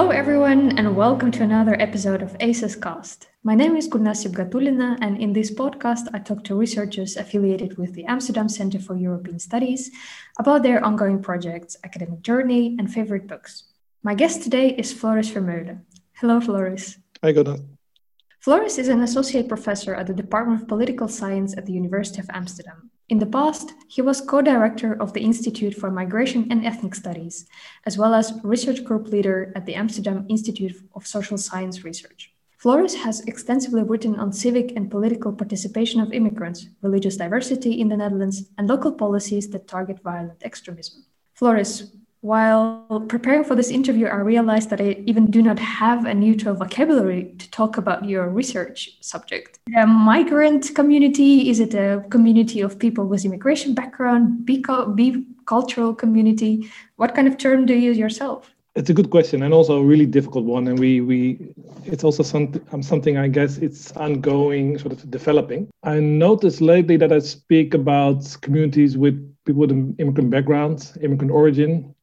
Hello, everyone, and welcome to another episode of ACES Cast. My name is Gulnaz Sibgatulina, and in this podcast, I talk to researchers affiliated with the Amsterdam Center for European Studies about their ongoing projects, academic journey, and favorite books. My guest today is Floris Vermeulen. Hello, Floris. Hi, Gulnaz. Floris is an associate professor at the Department of Political Science at the University of Amsterdam. In the past, he was co director of the Institute for Migration and Ethnic Studies, as well as research group leader at the Amsterdam Institute of Social Science Research. Floris has extensively written on civic and political participation of immigrants, religious diversity in the Netherlands, and local policies that target violent extremism. Floris, while preparing for this interview, I realized that I even do not have a neutral vocabulary to talk about your research subject. A migrant community, is it a community of people with immigration background, bicultural community? What kind of term do you use yourself? It's a good question and also a really difficult one. And we, we it's also something, um, something I guess it's ongoing, sort of developing. I noticed lately that I speak about communities with people with an immigrant background, immigrant origin,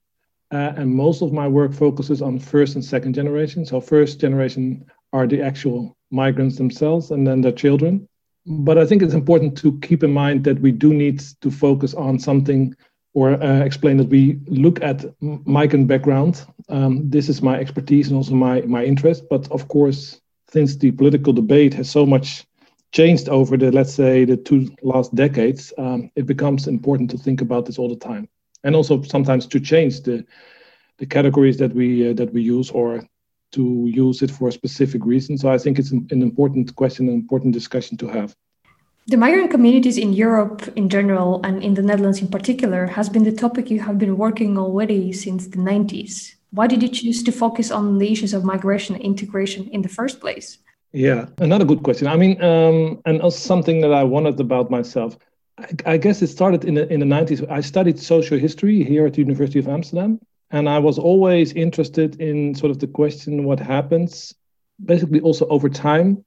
uh, and most of my work focuses on first and second generation. So, first generation are the actual migrants themselves and then their children. But I think it's important to keep in mind that we do need to focus on something or uh, explain that we look at migrant background. Um, this is my expertise and also my, my interest. But of course, since the political debate has so much changed over the, let's say, the two last decades, um, it becomes important to think about this all the time and also sometimes to change the the categories that we uh, that we use or to use it for a specific reason. So I think it's an, an important question, an important discussion to have. The migrant communities in Europe in general and in the Netherlands in particular has been the topic you have been working on already since the 90s. Why did you choose to focus on the issues of migration and integration in the first place? Yeah, another good question. I mean, um, and also something that I wondered about myself. I guess it started in the in the 90s. I studied social history here at the University of Amsterdam, and I was always interested in sort of the question what happens, basically also over time,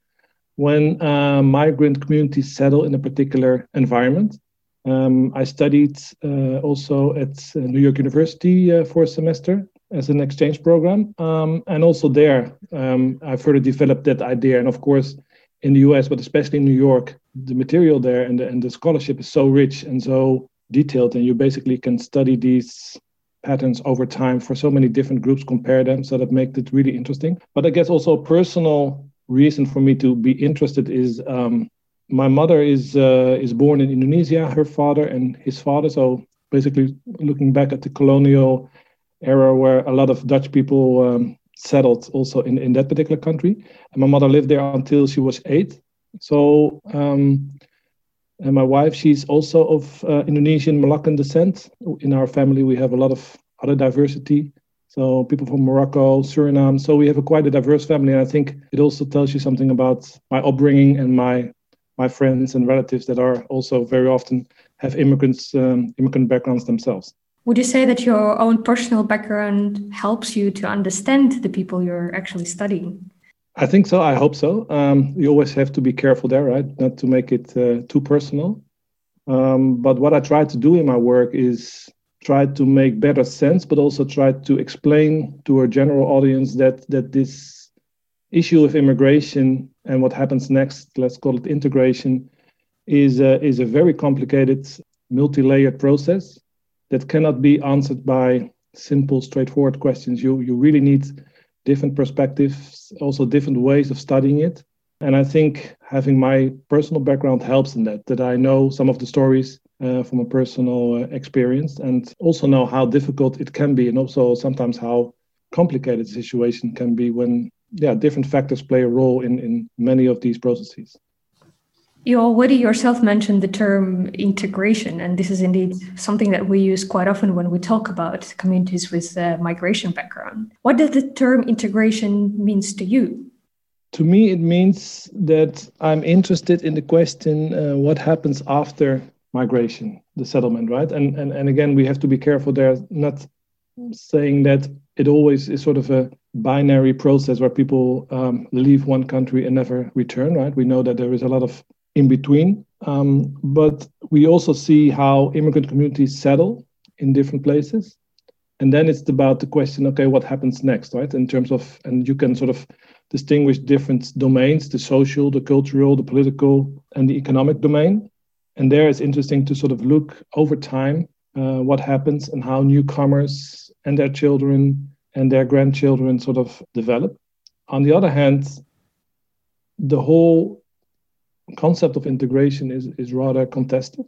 when uh, migrant communities settle in a particular environment. Um, I studied uh, also at uh, New York University uh, for a semester as an exchange program, um, and also there um, I further developed that idea. And of course, in the US, but especially in New York, the material there and the, and the scholarship is so rich and so detailed, and you basically can study these patterns over time for so many different groups, compare them, so that makes it really interesting. But I guess also a personal reason for me to be interested is um, my mother is uh, is born in Indonesia, her father and his father. So basically, looking back at the colonial era where a lot of Dutch people um, settled also in, in that particular country. And my mother lived there until she was eight. So, um, and my wife, she's also of uh, Indonesian Moluccan descent. In our family, we have a lot of other diversity. So, people from Morocco, Suriname. So, we have a quite a diverse family. And I think it also tells you something about my upbringing and my my friends and relatives that are also very often have immigrants um, immigrant backgrounds themselves. Would you say that your own personal background helps you to understand the people you're actually studying? I think so. I hope so. Um, you always have to be careful there, right? Not to make it uh, too personal. Um, but what I try to do in my work is try to make better sense, but also try to explain to a general audience that that this issue of immigration and what happens next, let's call it integration, is a, is a very complicated, multi-layered process that cannot be answered by simple, straightforward questions. You you really need different perspectives, also different ways of studying it. And I think having my personal background helps in that. That I know some of the stories uh, from a personal uh, experience, and also know how difficult it can be, and also sometimes how complicated the situation can be when yeah different factors play a role in in many of these processes. You already yourself mentioned the term integration, and this is indeed something that we use quite often when we talk about communities with a migration background. What does the term integration means to you? To me, it means that I'm interested in the question: uh, what happens after migration, the settlement, right? And and and again, we have to be careful there, not saying that it always is sort of a binary process where people um, leave one country and never return, right? We know that there is a lot of in between. Um, but we also see how immigrant communities settle in different places. and then it's about the question okay what happens next right in terms of and you can sort of distinguish different domains the social the cultural the political and the economic domain and there it's interesting to sort of look over time uh, what happens and how newcomers and their children and their grandchildren sort of develop on the other hand the whole concept of integration is, is rather contested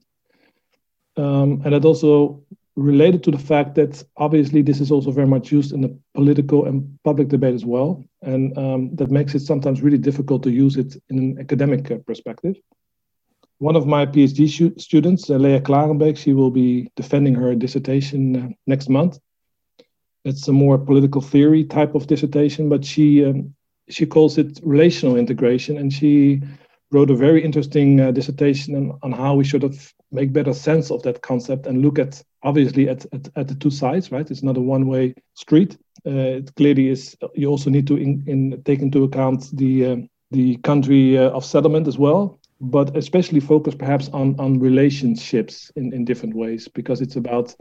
um, and it also related to the fact that obviously this is also very much used in the political and public debate as well. And um, that makes it sometimes really difficult to use it in an academic uh, perspective. One of my PhD students, uh, Leah Klarenbeek, she will be defending her dissertation uh, next month. It's a more political theory type of dissertation, but she um, she calls it relational integration, and she wrote a very interesting uh, dissertation on, on how we should have make better sense of that concept and look at obviously at, at, at the two sides right? It's not a one way street. Uh, it clearly is you also need to in, in take into account the uh, the country uh, of settlement as well but especially focus perhaps on on relationships in, in different ways because it's about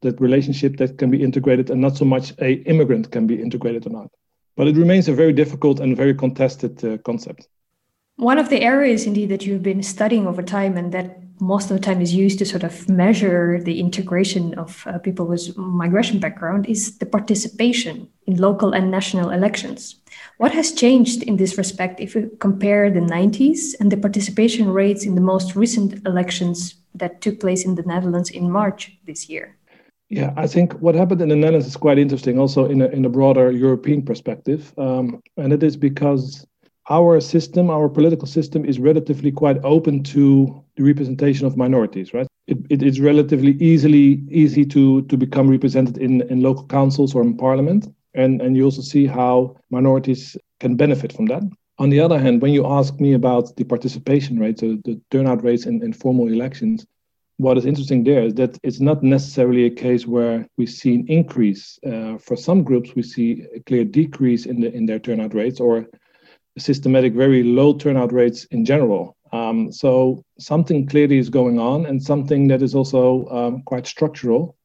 that relationship that can be integrated and not so much a immigrant can be integrated or not. But it remains a very difficult and very contested uh, concept one of the areas indeed that you've been studying over time and that most of the time is used to sort of measure the integration of uh, people with migration background is the participation in local and national elections. What has changed in this respect if you compare the 90s and the participation rates in the most recent elections that took place in the Netherlands in March this year? Yeah, I think what happened in the Netherlands is quite interesting, also in a, in a broader European perspective. Um, and it is because our system, our political system, is relatively quite open to the representation of minorities, right? It, it is relatively easily easy to to become represented in, in local councils or in parliament, and and you also see how minorities can benefit from that. On the other hand, when you ask me about the participation rates, so the turnout rates in, in formal elections, what is interesting there is that it's not necessarily a case where we see an increase. Uh, for some groups, we see a clear decrease in the in their turnout rates, or systematic, very low turnout rates in general. Um, so something clearly is going on, and something that is also um, quite structural.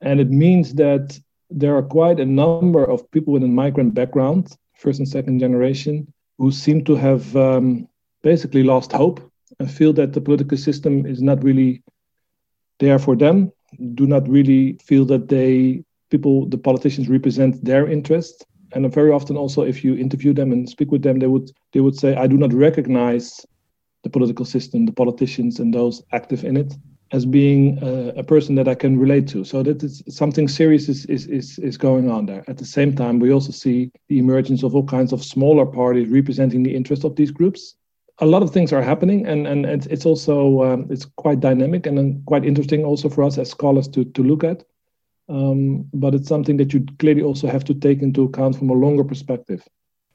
And it means that there are quite a number of people with a migrant background, first and second generation, who seem to have um, basically lost hope and feel that the political system is not really there for them. Do not really feel that they people, the politicians, represent their interests and very often also if you interview them and speak with them they would they would say i do not recognize the political system the politicians and those active in it as being uh, a person that i can relate to. So that is something serious is, is is is going on there. At the same time we also see the emergence of all kinds of smaller parties representing the interest of these groups. A lot of things are happening and and it's, it's also um, it's quite dynamic and quite interesting also for us as scholars to to look at um, but it's something that you clearly also have to take into account from a longer perspective.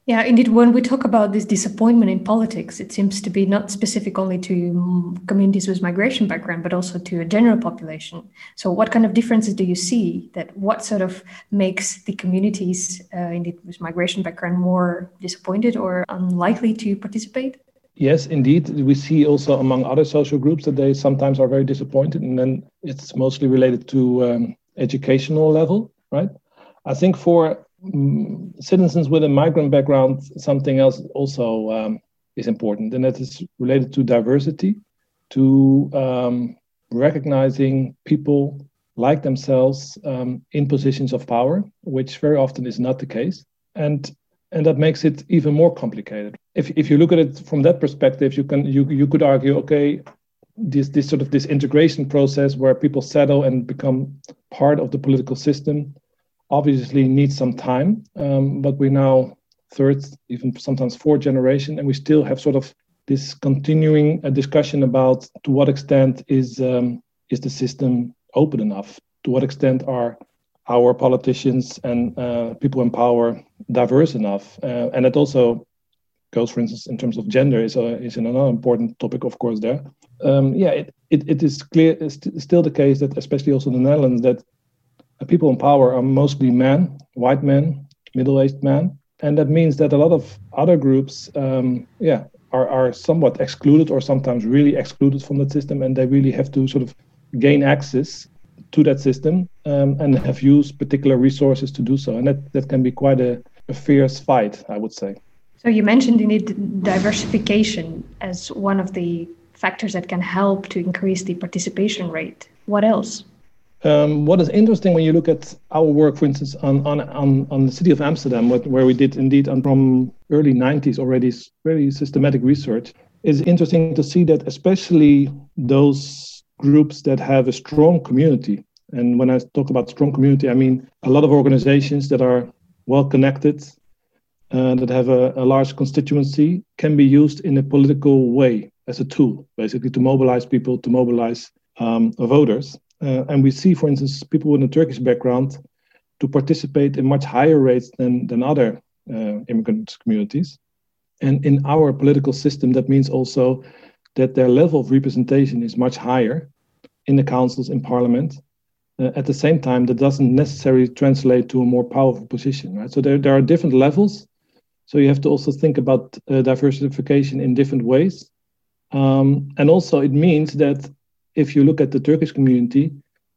Yeah, indeed. When we talk about this disappointment in politics, it seems to be not specific only to communities with migration background, but also to a general population. So, what kind of differences do you see? That what sort of makes the communities, uh, indeed with migration background, more disappointed or unlikely to participate? Yes, indeed. We see also among other social groups that they sometimes are very disappointed, and then it's mostly related to um, educational level, right? I think for um, citizens with a migrant background, something else also um, is important, and that is related to diversity, to um, recognizing people like themselves um, in positions of power, which very often is not the case, and and that makes it even more complicated. If if you look at it from that perspective, you can you you could argue, okay, this this sort of this integration process where people settle and become part of the political system obviously needs some time um, but we're now third even sometimes fourth generation and we still have sort of this continuing uh, discussion about to what extent is um, is the system open enough to what extent are our politicians and uh, people in power diverse enough uh, and it also goes, for instance, in terms of gender, is, a, is another important topic, of course, there. Um, yeah, it, it, it is clear, it's still the case that, especially also in the Netherlands, that people in power are mostly men, white men, middle aged men. And that means that a lot of other groups, um, yeah, are, are somewhat excluded or sometimes really excluded from the system, and they really have to sort of gain access to that system um, and have used particular resources to do so. And that, that can be quite a, a fierce fight, I would say. So you mentioned indeed diversification as one of the factors that can help to increase the participation rate. What else? Um, what is interesting when you look at our work, for instance, on on on, on the city of Amsterdam, where we did indeed from early 90s already very systematic research, is interesting to see that especially those groups that have a strong community, and when I talk about strong community, I mean a lot of organizations that are well connected, uh, that have a, a large constituency, can be used in a political way as a tool, basically to mobilize people, to mobilize um, voters. Uh, and we see, for instance, people with a Turkish background to participate in much higher rates than, than other uh, immigrant communities. And in our political system, that means also that their level of representation is much higher in the councils, in parliament. Uh, at the same time, that doesn't necessarily translate to a more powerful position, right? So there, there are different levels. So you have to also think about uh, diversification in different ways. Um, and also, it means that if you look at the Turkish community,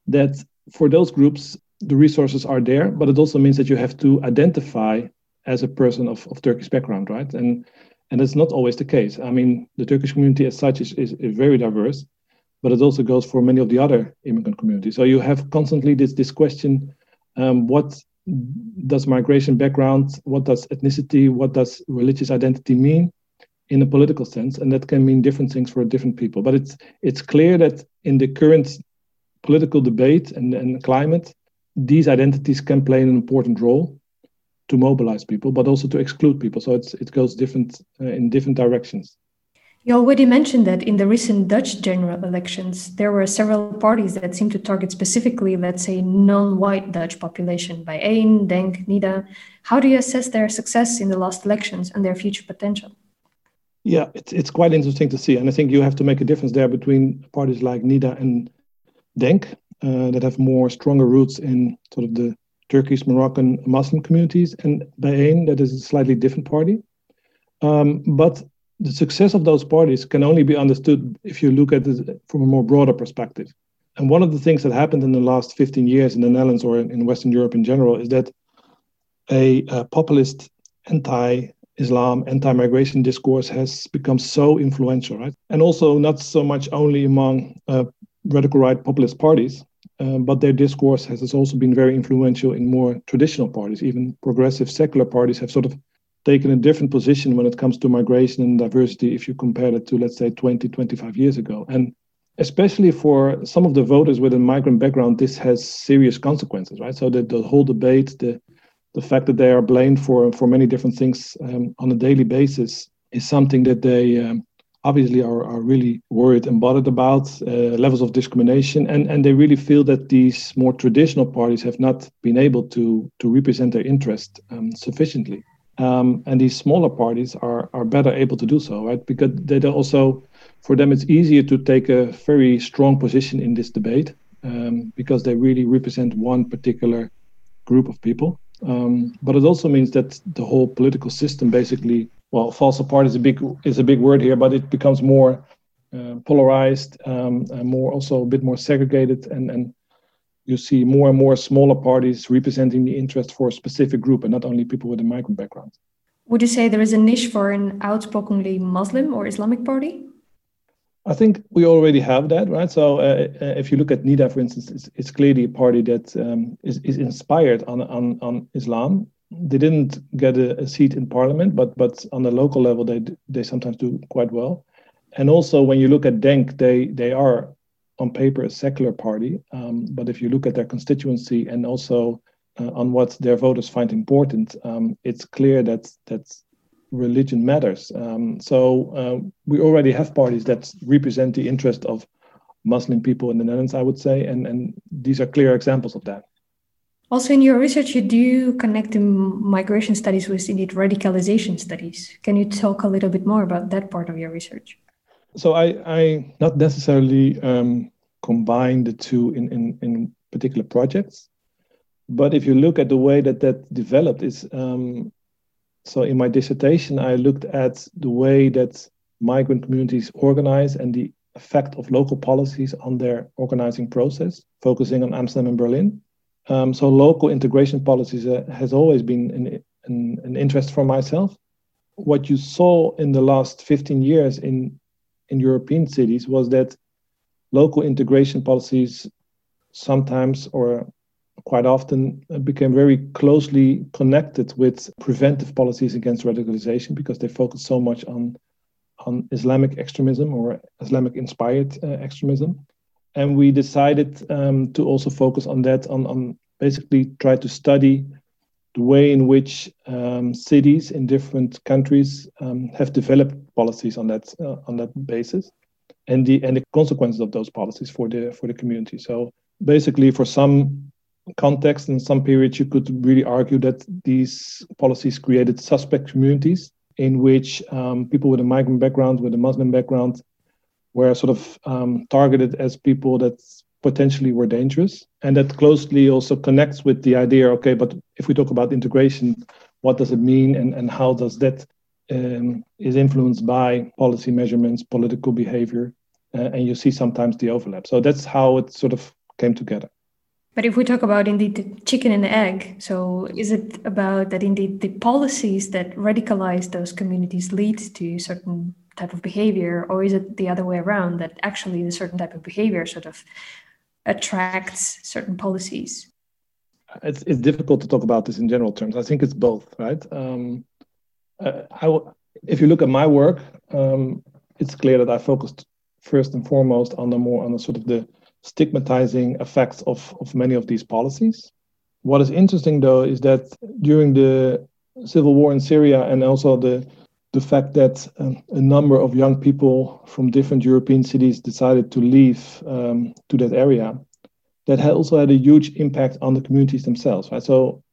that for those groups, the resources are there, but it also means that you have to identify as a person of, of Turkish background, right? And and that's not always the case. I mean, the Turkish community as such is, is, is very diverse, but it also goes for many of the other immigrant communities. So you have constantly this this question: um, what does migration background, what does ethnicity, what does religious identity mean? In a political sense, and that can mean different things for different people. But it's it's clear that in the current political debate and, and climate, these identities can play an important role to mobilize people, but also to exclude people. So it's it goes different uh, in different directions. You already mentioned that in the recent Dutch general elections, there were several parties that seemed to target specifically, let's say, non-white Dutch population Bijeen, Denk, NIDA. How do you assess their success in the last elections and their future potential? Yeah, it's it's quite interesting to see, and I think you have to make a difference there between parties like NIDA and Denk uh, that have more stronger roots in sort of the Turkish Moroccan Muslim communities, and Bijeen that is a slightly different party. Um, but the success of those parties can only be understood if you look at it from a more broader perspective. And one of the things that happened in the last 15 years in the Netherlands or in Western Europe in general is that a, a populist anti Islam, anti-migration discourse has become so influential, right? And also not so much only among uh, radical right populist parties, uh, but their discourse has also been very influential in more traditional parties. Even progressive secular parties have sort of taken a different position when it comes to migration and diversity if you compare it to, let's say, 20, 25 years ago. And especially for some of the voters with a migrant background, this has serious consequences, right? So the whole debate, the the fact that they are blamed for for many different things um, on a daily basis is something that they um, obviously are, are really worried and bothered about uh, levels of discrimination. And and they really feel that these more traditional parties have not been able to to represent their interest um, sufficiently. Um, and these smaller parties are are better able to do so right? Because they also for them it's easier to take a very strong position in this debate um, because they really represent one particular group of people um, but it also means that the whole political system basically, well, falls apart is a big is a big word here, but it becomes more uh, polarized, um, and more also a bit more segregated, and and you see more and more smaller parties representing the interest for a specific group, and not only people with a migrant background. Would you say there is a niche for an outspokenly Muslim or Islamic party? I think we already have that, right? So uh, uh, if you look at NIDA, for instance, it's, it's clearly a party that um, is is inspired on, on, on Islam. They didn't get a, a, seat in parliament, but but on the local level, they they sometimes do quite well. And also, when you look at Denk, they they are on paper a secular party, um, but if you look at their constituency and also uh, on what their voters find important, um, it's clear that that religion matters. Um, so uh, we already have parties that represent the interest of Muslim people in the Netherlands, I would say, and, and these are clear examples of that. Also, in your research, you do connect the migration studies with indeed radicalization studies. Can you talk a little bit more about that part of your research? So I, I not necessarily um, combine the two in, in, in particular projects, but if you look at the way that that developed, is um, so in my dissertation, I looked at the way that migrant communities organize and the effect of local policies on their organizing process, focusing on Amsterdam and Berlin. Um, so local integration policies uh, has always been an, an, an, interest for myself. What you saw in the last 15 years in, in European cities was that local integration policies sometimes or quite often uh, became very closely connected with preventive policies against radicalization because they focus so much on on Islamic extremism or Islamic inspired uh, extremism. And we decided um, to also focus on that, on, on basically try to study the way in which um, cities in different countries um, have developed policies on that uh, on that basis, and the and the consequences of those policies for the for the community. So basically, for some context and some periods, you could really argue that these policies created suspect communities in which um, people with a migrant background, with a Muslim background, were sort of um, targeted as people that potentially were dangerous. And that closely also connects with the idea okay, but if we talk about integration, what does it mean and, and how does that um, is influenced by policy measurements, political behavior, uh, and you see sometimes the overlap. So that's how it sort of came together. But if we talk about indeed the chicken and the egg, so is it about that indeed the policies that radicalize those communities lead to certain type of behavior, or is it the other way around that actually the certain type of behavior sort of attracts certain policies? It's, it's difficult to talk about this in general terms. I think it's both, right? Um, uh, if you look at my work, um, it's clear that I focused first and foremost on the more on the sort of the stigmatizing effects of, of many of these policies. What is interesting, though, is that during the civil war in Syria and also the the fact that um, a number of young people from different European cities decided to leave um, to that area, that also had a huge impact on the communities themselves. Right? So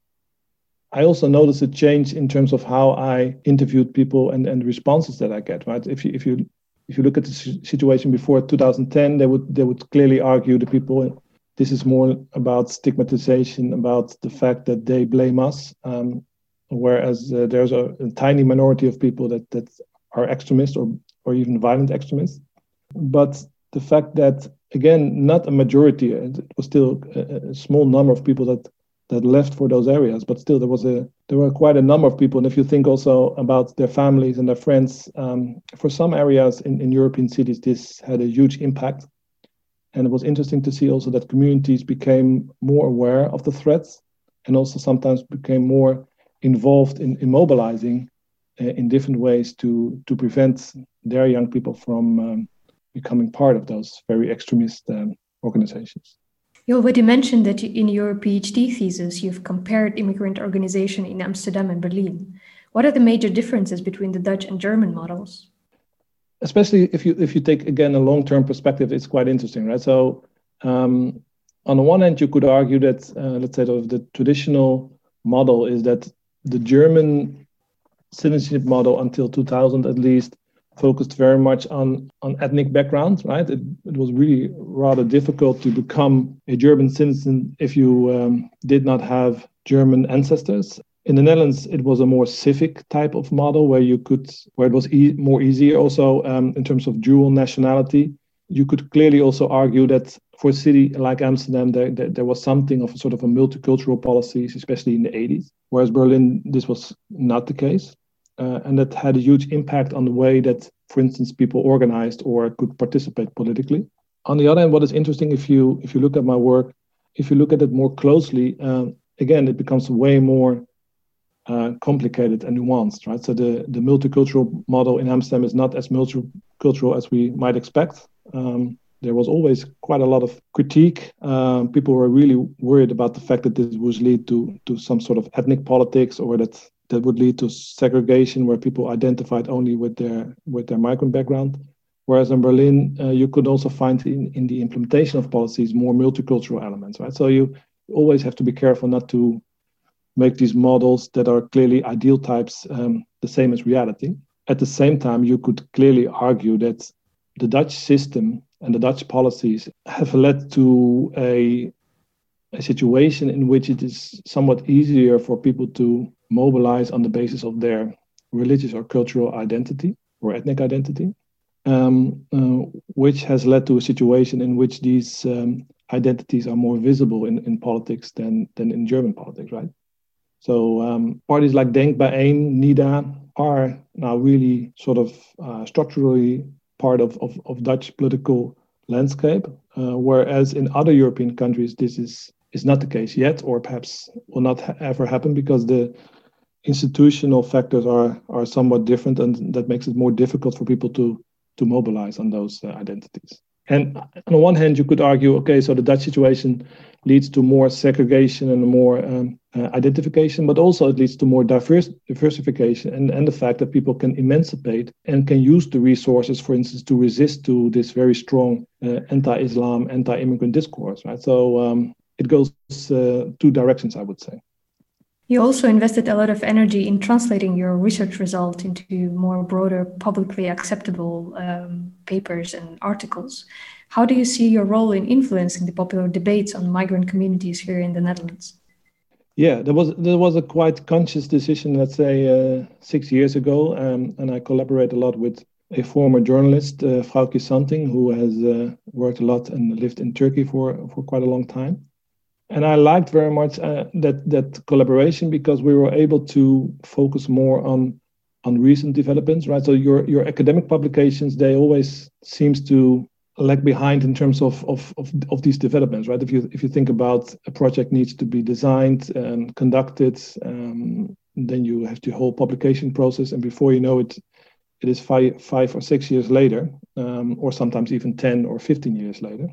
I also noticed a change in terms of how I interviewed people and, and responses that I get. Right? If you if you if you look at the situation before 2010, they would they would clearly argue the people this is more about stigmatization, about the fact that they blame us, um, whereas uh, there's a, a, tiny minority of people that that are extremists or or even violent extremists. But the fact that again, not a majority, it was still a, a small number of people that that left for those areas. But still, there was a there were quite a number of people. And if you think also about their families and their friends, um, for some areas in, in European cities, this had a huge impact. And it was interesting to see also that communities became more aware of the threats and also sometimes became more involved in, in mobilizing uh, in different ways to to prevent their young people from um, becoming part of those very extremist um, organizations. You already mentioned that in your PhD thesis, you've compared immigrant organization in Amsterdam and Berlin. What are the major differences between the Dutch and German models? Especially if you if you take again a long term perspective, it's quite interesting, right? So um, on the one hand, you could argue that uh, let's say the, the traditional model is that the German citizenship model until 2000 at least focused very much on, on ethnic background, right? It, it was really rather difficult to become a German citizen if you um, did not have German ancestors. In the Netherlands, it was a more civic type of model where you could, where it was e- more easier also um, in terms of dual nationality. You could clearly also argue that for a city like Amsterdam, there, there, there was something of a sort of a multicultural policies, especially in the 80s. Whereas Berlin, this was not the case uh, and that had a huge impact on the way that, for instance, people organized or could participate politically. On the other hand, what is interesting, if you if you look at my work, if you look at it more closely, uh, again, it becomes way more uh, complicated and nuanced, right? So the the multicultural model in Amsterdam is not as multicultural as we might expect. Um, there was always quite a lot of critique. Uh, people were really worried about the fact that this would lead to to some sort of ethnic politics or that that would lead to segregation where people identified only with their with their migrant background. Whereas in Berlin, uh, you could also find in, in the implementation of policies more multicultural elements, right? So you always have to be careful not to make these models that are clearly ideal types um, the same as reality. At the same time, you could clearly argue that the Dutch system and the Dutch policies have led to a, a situation in which it is somewhat easier for people to mobilize on the basis of their religious or cultural identity or ethnic identity. um, uh, which has led to a situation in which these um, identities are more visible in, in politics than, than in German politics, right? So um, parties like Denk Bijeen, NIDA are now really sort of uh, structurally part of, of, of, Dutch political landscape, uh, whereas in other European countries this is is not the case yet, or perhaps will not ha- ever happen because the institutional factors are are somewhat different, and that makes it more difficult for people to to mobilize on those uh, identities. And on the one hand, you could argue, okay, so the Dutch situation leads to more segregation and more um, uh, identification, but also it leads to more diverse, diversification and, and the fact that people can emancipate and can use the resources, for instance, to resist to this very strong uh, anti-Islam, anti-immigrant discourse, right? So um, it goes uh, two directions, I would say. You also invested a lot of energy in translating your research result into more broader, publicly acceptable um, papers and articles. How do you see your role in influencing the popular debates on migrant communities here in the Netherlands? Yeah, there was there was a quite conscious decision, let's say, uh, six years ago, um, and I collaborate a lot with a former journalist, uh, Froukje Santing, who has uh, worked a lot and lived in Turkey for for quite a long time and I liked very much uh, that that collaboration because we were able to focus more on on recent developments, right? So your your academic publications they always seems to lag behind in terms of of of, of these developments, right? If you if you think about a project needs to be designed and conducted, um, then you have the whole publication process, and before you know it, it is five five or six years later, um, or sometimes even ten or fifteen years later.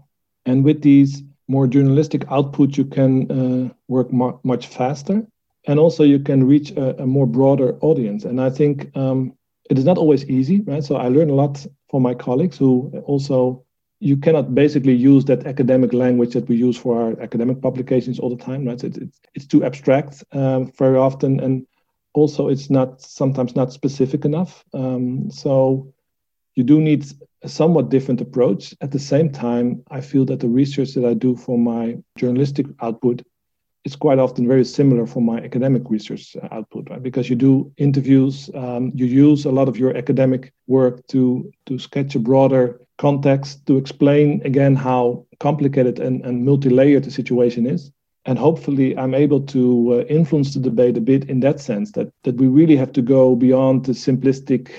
And with these more journalistic output, you can uh, work mu- much faster, and also you can reach a, a more broader audience. And I think um, it is not always easy, right? So I learn a lot from my colleagues who also you cannot basically use that academic language that we use for our academic publications all the time, right? It, it's, it's too abstract um, very often, and also it's not sometimes not specific enough. Um, so you do need a somewhat different approach. At the same time, I feel that the research that I do for my journalistic output is quite often very similar for my academic research output, right? Because you do interviews, um, you use a lot of your academic work to to sketch a broader context, to explain again how complicated and, and multi-layered the situation is. And hopefully, I'm able to uh, influence the debate a bit in that sense that that we really have to go beyond the simplistic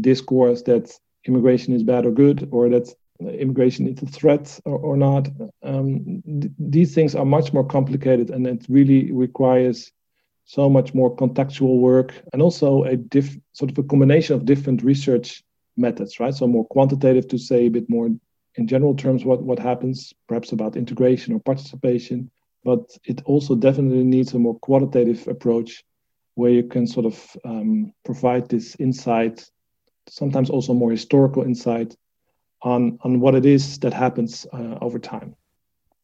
discourse that immigration is bad or good, or that immigration is a threat or, or not. Um, th- these things are much more complicated, and it really requires so much more contextual work and also a diff- sort of a combination of different research methods, right? So more quantitative to say a bit more in general terms what, what happens, perhaps about integration or participation, but it also definitely needs a more qualitative approach where you can sort of um, provide this insight sometimes also more historical insight on, on what it is that happens uh, over time.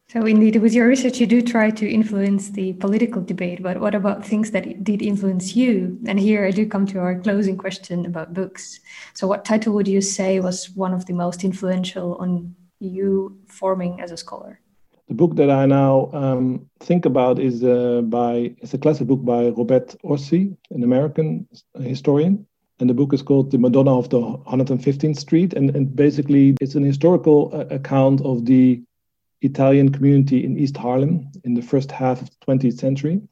So, indeed, with your research, you do try to influence the political debate, but what about things that did influence you? And here I do come to our closing question about books. So, what title would you say was one of the most influential on you forming as a scholar? The book that I now um, think about is uh, by it's a classic book by Robert Orsi, an American historian, and the book is called The Madonna of the 115th Street. And, and basically, it's an historical uh, account of the Italian community in East Harlem in the first half of the 20th century.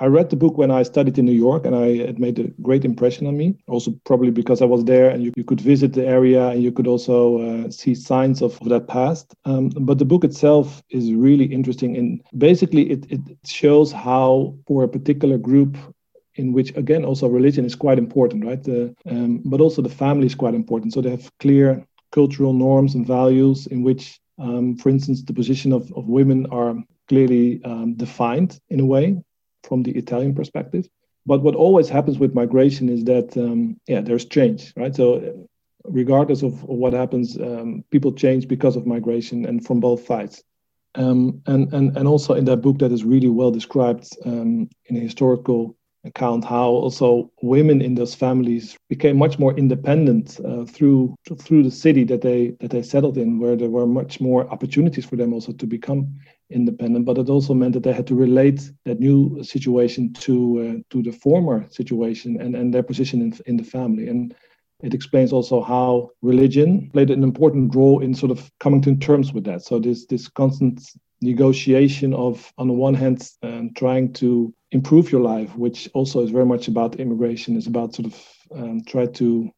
I read the book when I studied in New York, and I, it made a great impression on me. Also, probably because I was there and you, you could visit the area and you could also uh, see signs of, of that past. Um, but the book itself is really interesting. And basically, it, it shows how, for a particular group in which again also religion is quite important right? Um, but also the family is quite important. So they have clear cultural norms and values in which um, for instance the position of, of women are clearly um, defined in a way from the italian perspective. But what always happens with migration is that um, yeah there's change right? So regardless of, what happens um, people change because of migration and from both sides. Um, and, and, and also in that book that is really well described in a historical account how also women in those families became much more independent uh, through through the city that they that they settled in, where there were much more opportunities for them also to become independent. But it also meant that they had to relate that new situation to uh, to the former situation and and their position in in the family. And it explains also how religion played an important role in sort of coming to terms with that. So this this constant negotiation of, on the one hand, um, trying to improve your life, which also is very much about immigration, is about sort of um, try to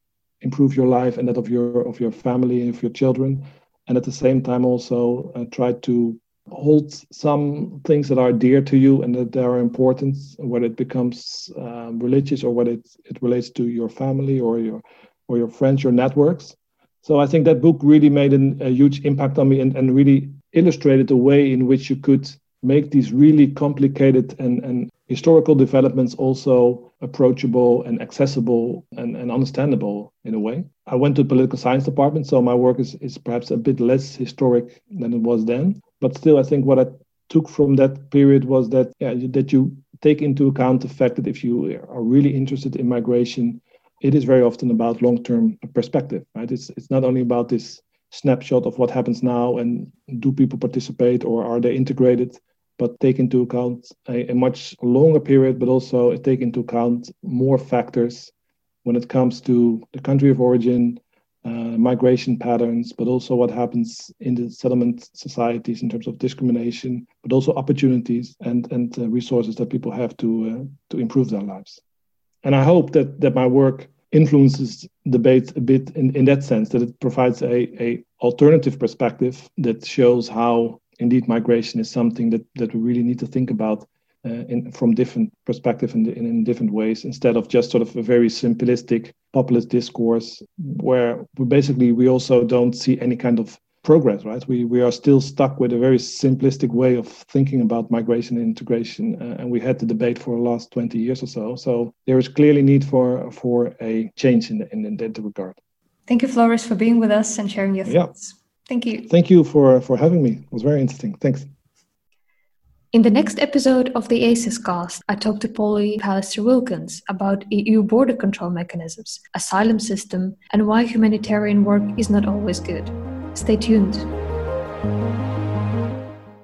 improve your life and that of your of your family and of your children, and at the same time also uh, try to hold some things that are dear to you and that are important, whether it becomes um, religious or whether it, it relates to your family or your or your friends, your networks. So I think that book really made an, a huge impact on me and, and really illustrated the way in which you could make these really complicated and, and historical developments also approachable and accessible and, and understandable in a way. I went to the political science department, so my work is, is perhaps a bit less historic than it was then. But still, I think what I took from that period was that yeah, that you take into account the fact that if you are really interested in migration, it is very often about long-term perspective, right? It's it's not only about this snapshot of what happens now and do people participate or are they integrated, but take into account a, a much longer period, but also take into account more factors when it comes to the country of origin, uh, migration patterns, but also what happens in the settlement societies in terms of discrimination, but also opportunities and and uh, resources that people have to uh, to improve their lives. And I hope that that my work influences debate a bit in, in that sense that it provides a, a alternative perspective that shows how indeed migration is something that, that we really need to think about uh, in, from different perspective and in, in, different ways instead of just sort of a very simplistic populist discourse where we basically we also don't see any kind of progress right? We we are still stuck with a very simplistic way of thinking about migration and integration uh, and we had the debate for the last 20 years or so. So there is clearly need for for a change in, in, in that regard. Thank you floris for being with us and sharing your thoughts. yeah. Thank you thank you for for having me it was very interesting thanks in the next episode of the ACES cast, I talked to Polly Pallister Wilkins about EU border control mechanisms, asylum system, and why humanitarian work is not always good. Stay tuned.